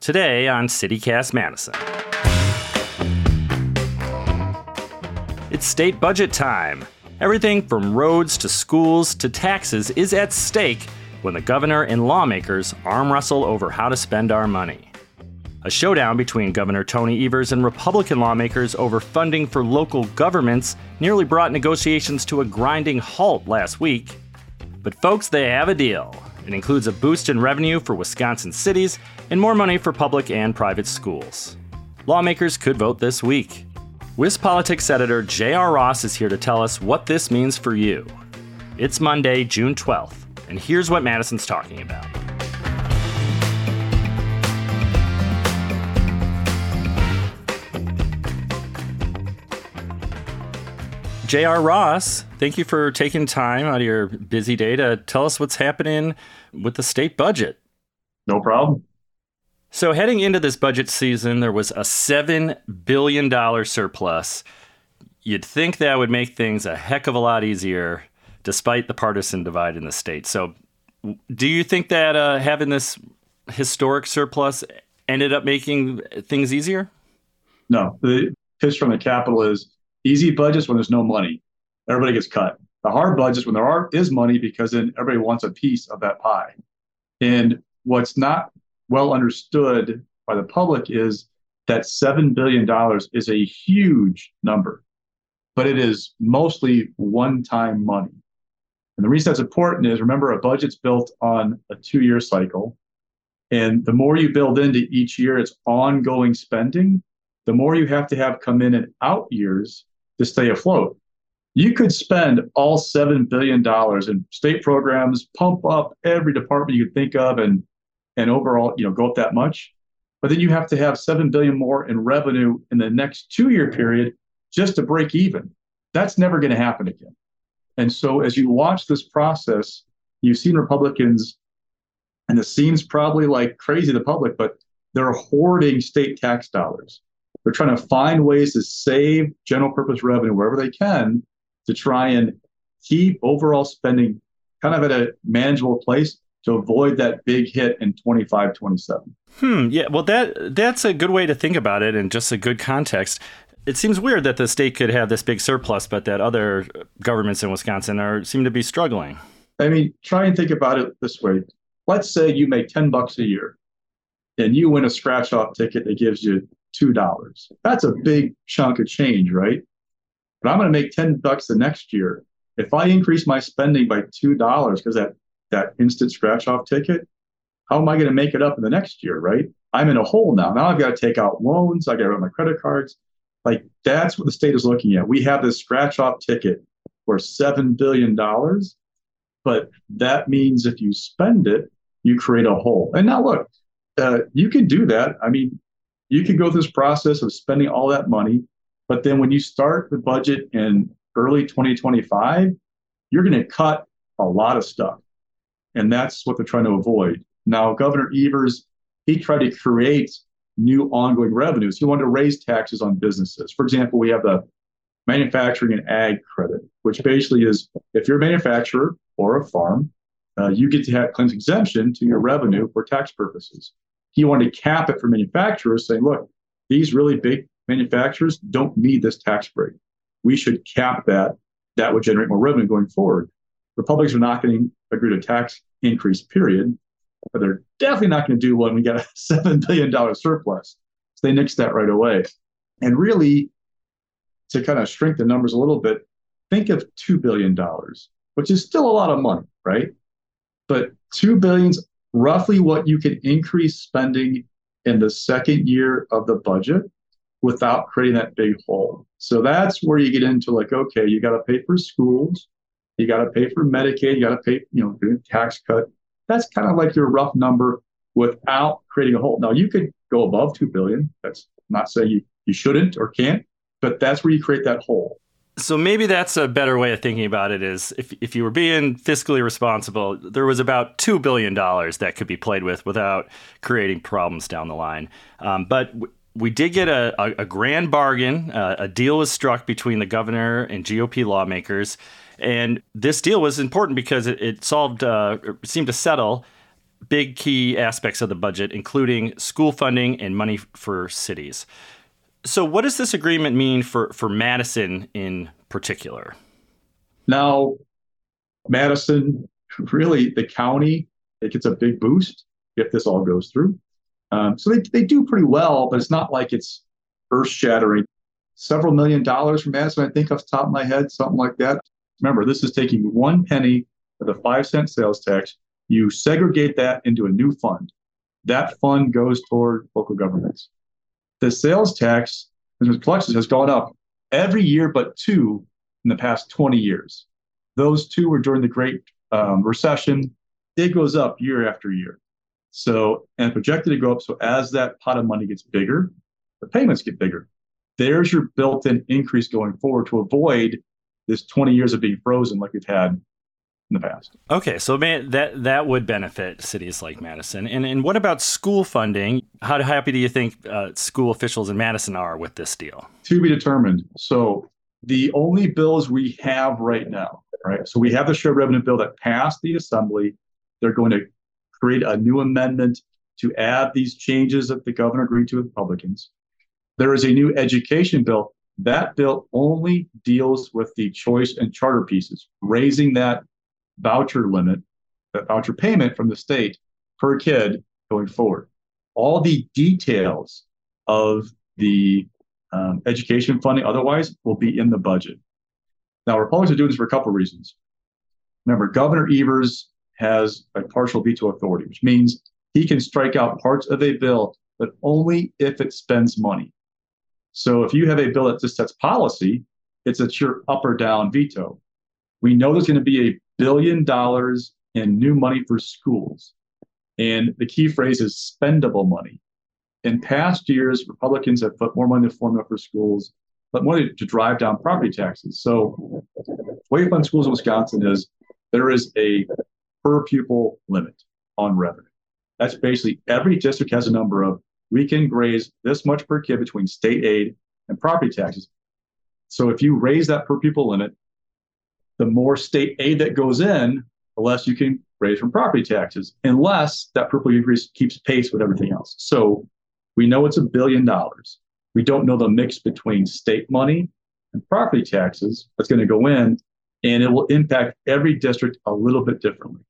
Today on CityCast Madison. It's state budget time. Everything from roads to schools to taxes is at stake when the governor and lawmakers arm wrestle over how to spend our money. A showdown between Governor Tony Evers and Republican lawmakers over funding for local governments nearly brought negotiations to a grinding halt last week. But, folks, they have a deal. It includes a boost in revenue for Wisconsin cities and more money for public and private schools. Lawmakers could vote this week. WisPolitics editor J.R. Ross is here to tell us what this means for you. It's Monday, June 12th, and here's what Madison's talking about. J.R. Ross, thank you for taking time out of your busy day to tell us what's happening with the state budget. No problem. So, heading into this budget season, there was a $7 billion surplus. You'd think that would make things a heck of a lot easier despite the partisan divide in the state. So, do you think that uh, having this historic surplus ended up making things easier? No. The pitch from the Capitol is easy budgets when there's no money. Everybody gets cut. The hard budgets when there are, is money because then everybody wants a piece of that pie. And what's not well understood by the public is that $7 billion is a huge number, but it is mostly one time money. And the reason that's important is remember, a budget's built on a two year cycle. And the more you build into each year, it's ongoing spending, the more you have to have come in and out years to stay afloat. You could spend all $7 billion in state programs, pump up every department you could think of, and and overall, you know, go up that much. But then you have to have seven billion more in revenue in the next two-year period just to break even. That's never going to happen again. And so as you watch this process, you've seen Republicans, and it seems probably like crazy to the public, but they're hoarding state tax dollars. They're trying to find ways to save general purpose revenue wherever they can to try and keep overall spending kind of at a manageable place to avoid that big hit in 25 27 hmm yeah well that that's a good way to think about it and just a good context. It seems weird that the state could have this big surplus but that other governments in wisconsin are seem to be struggling. I mean try and think about it this way. Let's say you make 10 bucks a year and you win a scratch off ticket that gives you two dollars. That's a big chunk of change right? But i'm going to make 10 bucks the next year. If i increase my spending by two dollars because that that instant scratch off ticket, how am I going to make it up in the next year, right? I'm in a hole now. Now I've got to take out loans. I got to run my credit cards. Like that's what the state is looking at. We have this scratch off ticket for $7 billion, but that means if you spend it, you create a hole. And now look, uh, you can do that. I mean, you can go through this process of spending all that money, but then when you start the budget in early 2025, you're going to cut a lot of stuff. And that's what they're trying to avoid. Now, Governor Evers, he tried to create new ongoing revenues. He wanted to raise taxes on businesses. For example, we have the manufacturing and ag credit, which basically is if you're a manufacturer or a farm, uh, you get to have claims exemption to your revenue for tax purposes. He wanted to cap it for manufacturers, saying, look, these really big manufacturers don't need this tax break. We should cap that. That would generate more revenue going forward. Republicans are not going to agree to tax increase, period. But they're definitely not going to do one. We got a $7 billion surplus. So they nixed that right away. And really, to kind of shrink the numbers a little bit, think of $2 billion, which is still a lot of money, right? But $2 billion's roughly what you can increase spending in the second year of the budget without creating that big hole. So that's where you get into like, okay, you got to pay for schools, you got to pay for Medicaid. You got to pay, you know, tax cut. That's kind of like your rough number without creating a hole. Now you could go above two billion. That's not saying you, you shouldn't or can't, but that's where you create that hole. So maybe that's a better way of thinking about it is if, if you were being fiscally responsible, there was about $2 billion that could be played with without creating problems down the line. Um, but we did get a, a, a grand bargain. Uh, a deal was struck between the governor and GOP lawmakers. And this deal was important because it, it solved, uh, seemed to settle big key aspects of the budget, including school funding and money for cities. So, what does this agreement mean for, for Madison in particular? Now, Madison, really, the county, it gets a big boost if this all goes through. Um, so they, they do pretty well, but it's not like it's earth shattering. Several million dollars from Madison, I think off the top of my head, something like that. Remember, this is taking one penny of the five cent sales tax. You segregate that into a new fund. That fund goes toward local governments. The sales tax, as collections, has gone up every year but two in the past 20 years. Those two were during the Great um, Recession. It goes up year after year. So, and projected to go up. So, as that pot of money gets bigger, the payments get bigger. There's your built in increase going forward to avoid this 20 years of being frozen like we've had in the past. Okay, so man, that that would benefit cities like Madison. And and what about school funding? How happy do you think uh, school officials in Madison are with this deal? To be determined. So the only bills we have right now, right? So we have the shared revenue bill that passed the assembly. They're going to create a new amendment to add these changes that the governor agreed to with Republicans. There is a new education bill. That bill only deals with the choice and charter pieces, raising that voucher limit, that voucher payment from the state per kid going forward. All the details of the um, education funding otherwise will be in the budget. Now, Republicans are doing this for a couple of reasons. Remember, Governor Evers has a partial veto authority, which means he can strike out parts of a bill, but only if it spends money. So if you have a bill that just sets policy, it's a your up or down veto. We know there's going to be a billion dollars in new money for schools. And the key phrase is spendable money. In past years, Republicans have put more money in the formula for schools, but money to drive down property taxes. So, way you fund schools in Wisconsin is there is a per pupil limit on revenue. That's basically every district has a number of we can raise this much per kid between state aid and property taxes. So if you raise that per pupil limit, the more state aid that goes in, the less you can raise from property taxes, unless that per pupil increase keeps pace with everything else. So we know it's a billion dollars. We don't know the mix between state money and property taxes that's going to go in, and it will impact every district a little bit differently.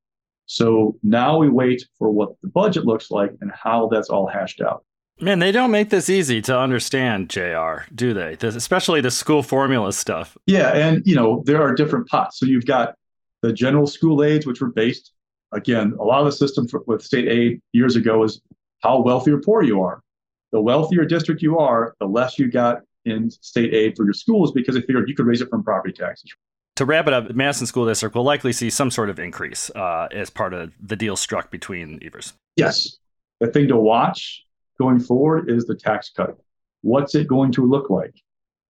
So now we wait for what the budget looks like and how that's all hashed out. Man, they don't make this easy to understand, JR, do they? This, especially the school formula stuff. Yeah, and you know, there are different pots. So you've got the general school aids, which were based, again, a lot of the system for, with state aid years ago is how wealthy or poor you are. The wealthier district you are, the less you got in state aid for your schools because they figured you could raise it from property taxes. To wrap it up, the Madison School District will likely see some sort of increase uh, as part of the deal struck between Evers. Yes. The thing to watch going forward is the tax cut. What's it going to look like?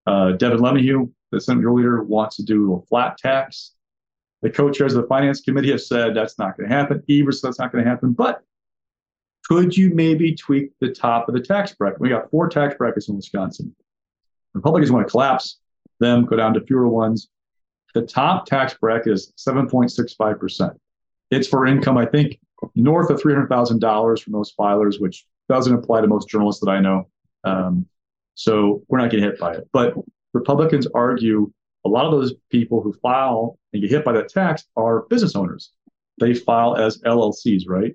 Uh, Devin LeMahieu, the Senate leader, wants to do a flat tax. The co-chairs of the Finance Committee have said that's not going to happen. Evers that's not going to happen. But could you maybe tweak the top of the tax bracket? We got four tax brackets in Wisconsin. Republicans want to collapse them, go down to fewer ones. The top tax bracket is 7.65%. It's for income, I think, north of $300,000 for most filers, which doesn't apply to most journalists that I know. Um, so we're not getting hit by it. But Republicans argue a lot of those people who file and get hit by that tax are business owners. They file as LLCs, right?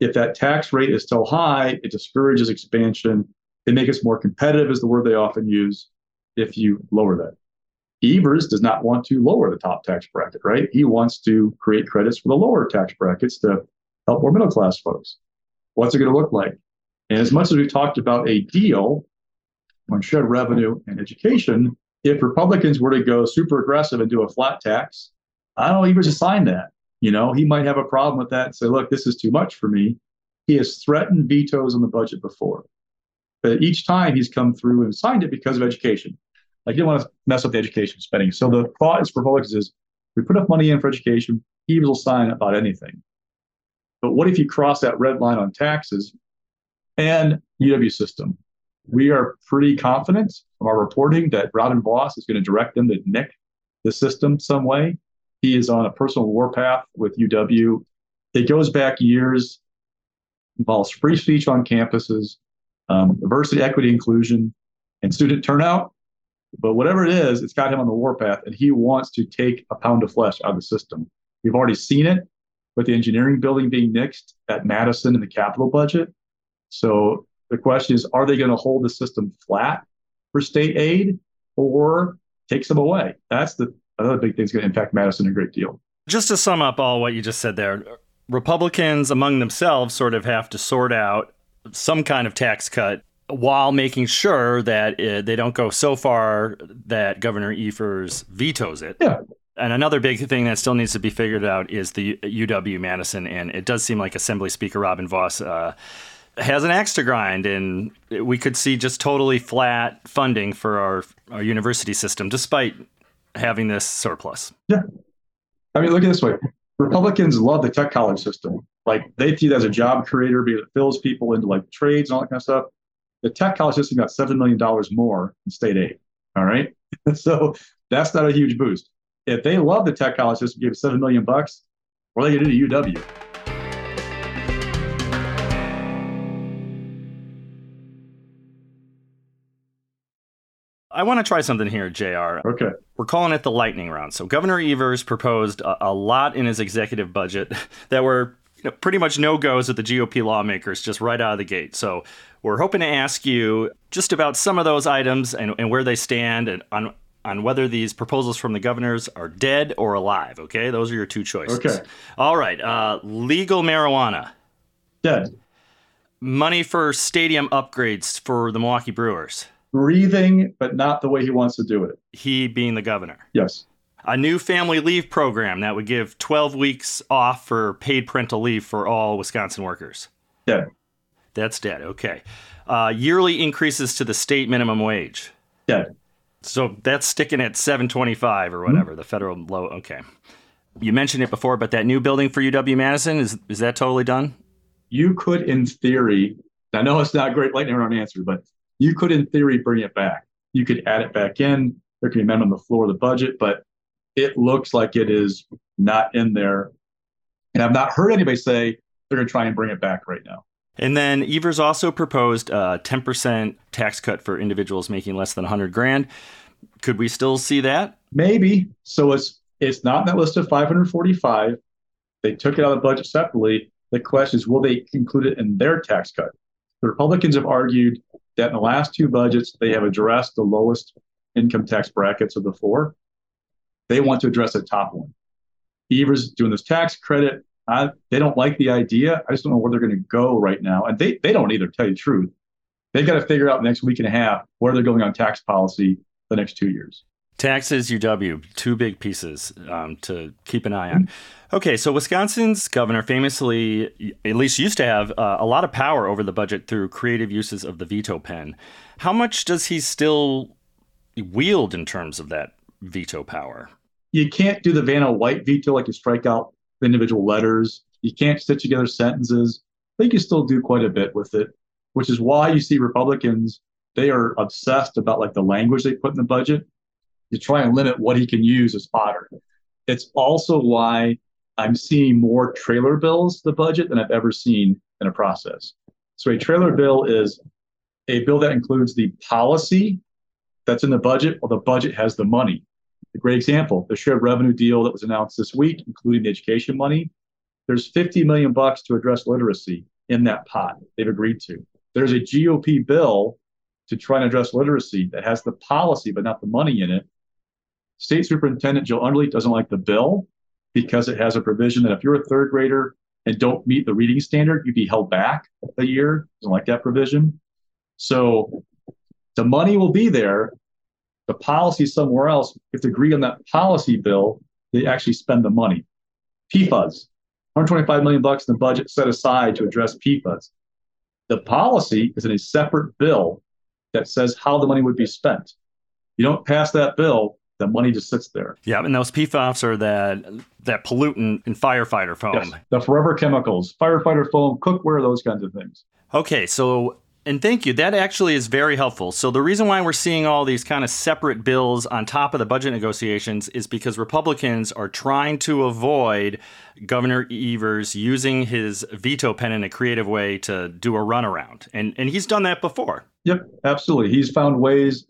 If that tax rate is still high, it discourages expansion. They make us more competitive, is the word they often use, if you lower that. Evers does not want to lower the top tax bracket, right? He wants to create credits for the lower tax brackets to help more middle class folks. What's it going to look like? And as much as we've talked about a deal on shared revenue and education, if Republicans were to go super aggressive and do a flat tax, I don't has signed that. You know, he might have a problem with that and say, look, this is too much for me. He has threatened vetoes on the budget before. But each time he's come through and signed it because of education. Like he didn't want to mess up the education spending. So the thought is for Republicans is we put enough money in for education, Evers will sign about anything. But what if you cross that red line on taxes and UW system? We are pretty confident from our reporting that Robin Vos is going to direct them to nick the system some way. He is on a personal warpath with UW. It goes back years. involves free speech on campuses, um, diversity, equity, inclusion, and student turnout. But whatever it is, it's got him on the warpath, and he wants to take a pound of flesh out of the system. We've already seen it with the engineering building being nixed at Madison in the capital budget. So the question is, are they going to hold the system flat for state aid or take some away? That's the other big thing that's going to impact Madison a great deal. Just to sum up all what you just said there, Republicans among themselves sort of have to sort out some kind of tax cut while making sure that it, they don't go so far that Governor Evers vetoes it. Yeah. And another big thing that still needs to be figured out is the UW Madison, and it does seem like Assembly Speaker Robin Vos uh, has an axe to grind, and we could see just totally flat funding for our, our university system, despite having this surplus. Yeah. I mean, look at this way Republicans love the tech college system. Like they see it as a job creator because it fills people into like trades and all that kind of stuff. The tech college system got $7 million more in state aid. All right. so that's not a huge boost. If they love the tech college system, give seven million bucks, what are they to do to UW? I want to try something here, JR. Okay. We're calling it the lightning round. So Governor Evers proposed a, a lot in his executive budget that were pretty much no goes with the GOP lawmakers just right out of the gate. So we're hoping to ask you just about some of those items and, and where they stand and on on whether these proposals from the governors are dead or alive. Okay, those are your two choices. Okay. All right. Uh, legal marijuana. Dead. Money for stadium upgrades for the Milwaukee Brewers breathing, but not the way he wants to do it. He being the governor. Yes. A new family leave program that would give 12 weeks off for paid parental leave for all Wisconsin workers. Dead. That's dead. Okay. Uh, yearly increases to the state minimum wage. Dead. So that's sticking at 725 or whatever, mm-hmm. the federal low. Okay. You mentioned it before, but that new building for UW Madison, is, is that totally done? You could, in theory, I know it's not a great lightning round answer, but you could, in theory, bring it back. You could add it back in. There can be amendment on the floor of the budget, but it looks like it is not in there. And I've not heard anybody say they're going to try and bring it back right now. And then Evers also proposed a 10% tax cut for individuals making less than 100 grand. Could we still see that? Maybe. So it's it's not in that list of 545. They took it out of the budget separately. The question is, will they include it in their tax cut? The Republicans have argued that in the last two budgets, they have addressed the lowest income tax brackets of the four. They want to address the top one. Evers doing this tax credit. I, they don't like the idea. I just don't know where they're going to go right now. And they, they don't either, tell you the truth. They've got to figure out the next week and a half where they're going on tax policy the next two years. Taxes, UW, two big pieces um, to keep an eye on. Okay, so Wisconsin's governor famously, at least used to have uh, a lot of power over the budget through creative uses of the veto pen. How much does he still wield in terms of that veto power? You can't do the Vanna White veto like you strike out the individual letters. You can't stitch together sentences. I think you still do quite a bit with it, which is why you see Republicans, they are obsessed about like the language they put in the budget to try and limit what he can use as fodder. It's also why I'm seeing more trailer bills the budget than I've ever seen in a process. So a trailer bill is a bill that includes the policy that's in the budget, or the budget has the money. A great example, the shared revenue deal that was announced this week, including the education money. There's 50 million bucks to address literacy in that pot. They've agreed to. There's a GOP bill to try and address literacy that has the policy but not the money in it State Superintendent Jill Underly doesn't like the bill because it has a provision that if you're a third grader and don't meet the reading standard, you'd be held back a year. Doesn't like that provision. So the money will be there. The policy is somewhere else. If they agree on that policy bill, they actually spend the money. PFAS, 125 million bucks in the budget set aside to address PFAS. The policy is in a separate bill that says how the money would be spent. You don't pass that bill, the money just sits there. Yeah, and those PFAS are that that pollutant in firefighter foam. Yes, the forever chemicals, firefighter foam, cookware, those kinds of things. Okay, so And thank you. That actually is very helpful. So, the reason why we're seeing all these kind of separate bills on top of the budget negotiations is because Republicans are trying to avoid Governor Evers using his veto pen in a creative way to do a runaround. And, and he's done that before. Yep, absolutely. He's found ways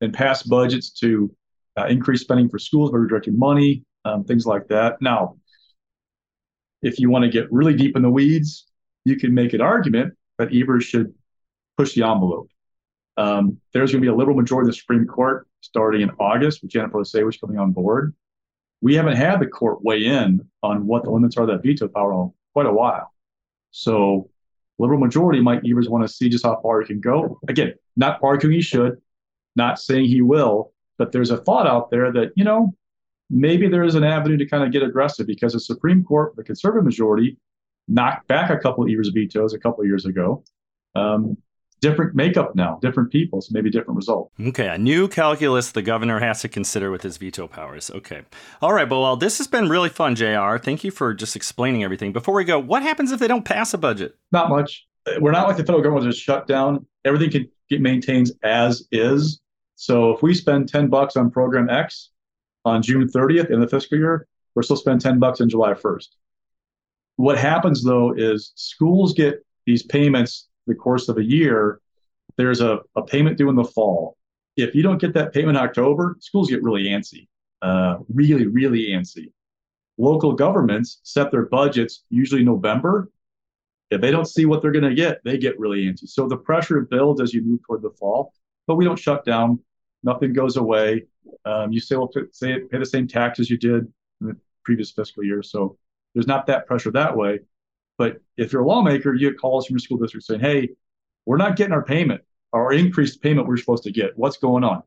in past budgets to uh, increase spending for schools by redirecting money, um, things like that. Now, if you want to get really deep in the weeds, you can make an argument that Evers should push the envelope. Um, there's going to be a liberal majority in the Supreme Court starting in August with Jennifer Lesavage coming on board. We haven't had the court weigh in on what the limits are of that veto power in quite a while. So liberal majority might Evers want to see just how far he can go. Again, not arguing he should, not saying he will, but there's a thought out there that, you know, maybe there is an avenue to kind of get aggressive because the Supreme Court, the conservative majority, knocked back a couple of Evers vetoes a couple of years ago. Um, different makeup now, different people, so maybe different result. Okay, a new calculus the governor has to consider with his veto powers. Okay. All right, well, this has been really fun, JR. Thank you for just explaining everything. Before we go, what happens if they don't pass a budget? Not much. We're not like the federal government just shut down. Everything can get maintains as is. So if we spend 10 bucks on program X on June 30th in the fiscal year, we're still spending 10 bucks on July 1st. What happens though is schools get these payments the course of a year, there's a, a payment due in the fall. If you don't get that payment in October, schools get really antsy, uh, really, really antsy. Local governments set their budgets usually November. If they don't see what they're going to get, they get really antsy. So the pressure builds as you move toward the fall, but we don't shut down. Nothing goes away. Um, you still say pay the same taxes you did in the previous fiscal year. So there's not that pressure that way. But if you're a lawmaker, you get calls from your school district saying, hey, we're not getting our payment, our increased payment we're supposed to get. What's going on?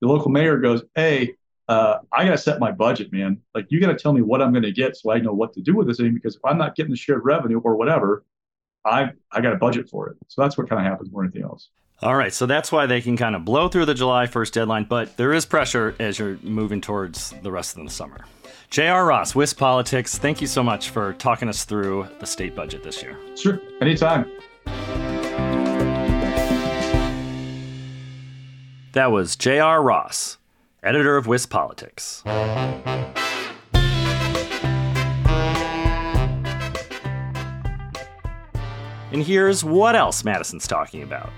The local mayor goes, hey, uh, I got to set my budget, man. Like, you got to tell me what I'm going to get so I know what to do with this thing. Because if I'm not getting the shared revenue or whatever, I I got a budget for it. So that's what kind of happens more than anything else. All right, so that's why they can kind of blow through the July 1st deadline, but there is pressure as you're moving towards the rest of the summer. J.R. Ross, WisPolitics, thank you so much for talking us through the state budget this year. Sure, anytime. That was J.R. Ross, editor of WisPolitics. And here's what else Madison's talking about.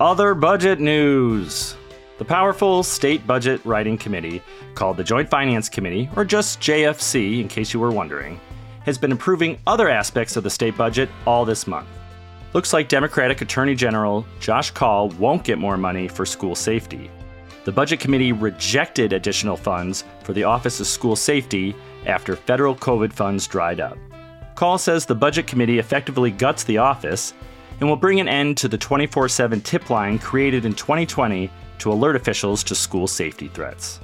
Other budget news. The powerful State Budget Writing Committee, called the Joint Finance Committee, or just JFC in case you were wondering, has been approving other aspects of the state budget all this month. Looks like Democratic Attorney General Josh Kaul won't get more money for school safety. The Budget Committee rejected additional funds for the Office of School Safety after federal COVID funds dried up. Kaul says the Budget Committee effectively guts the office and will bring an end to the 24 7 tip line created in 2020 to alert officials to school safety threats.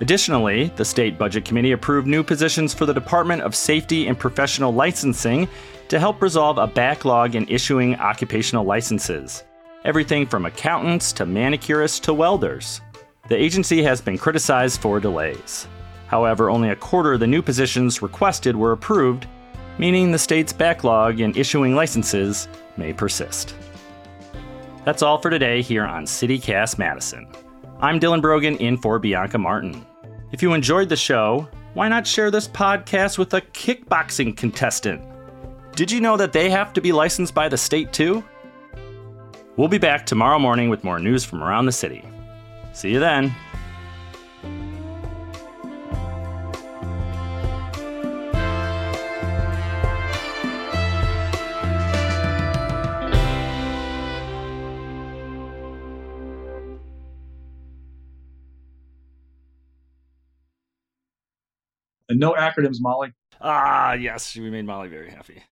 Additionally, the State Budget Committee approved new positions for the Department of Safety and Professional Licensing to help resolve a backlog in issuing occupational licenses. Everything from accountants to manicurists to welders. The agency has been criticized for delays. However, only a quarter of the new positions requested were approved, meaning the state's backlog in issuing licenses may persist. That's all for today here on CityCast Madison. I'm Dylan Brogan in for Bianca Martin. If you enjoyed the show, why not share this podcast with a kickboxing contestant? Did you know that they have to be licensed by the state too? We'll be back tomorrow morning with more news from around the city. See you then. No acronyms, Molly. Ah, yes, we made Molly very happy.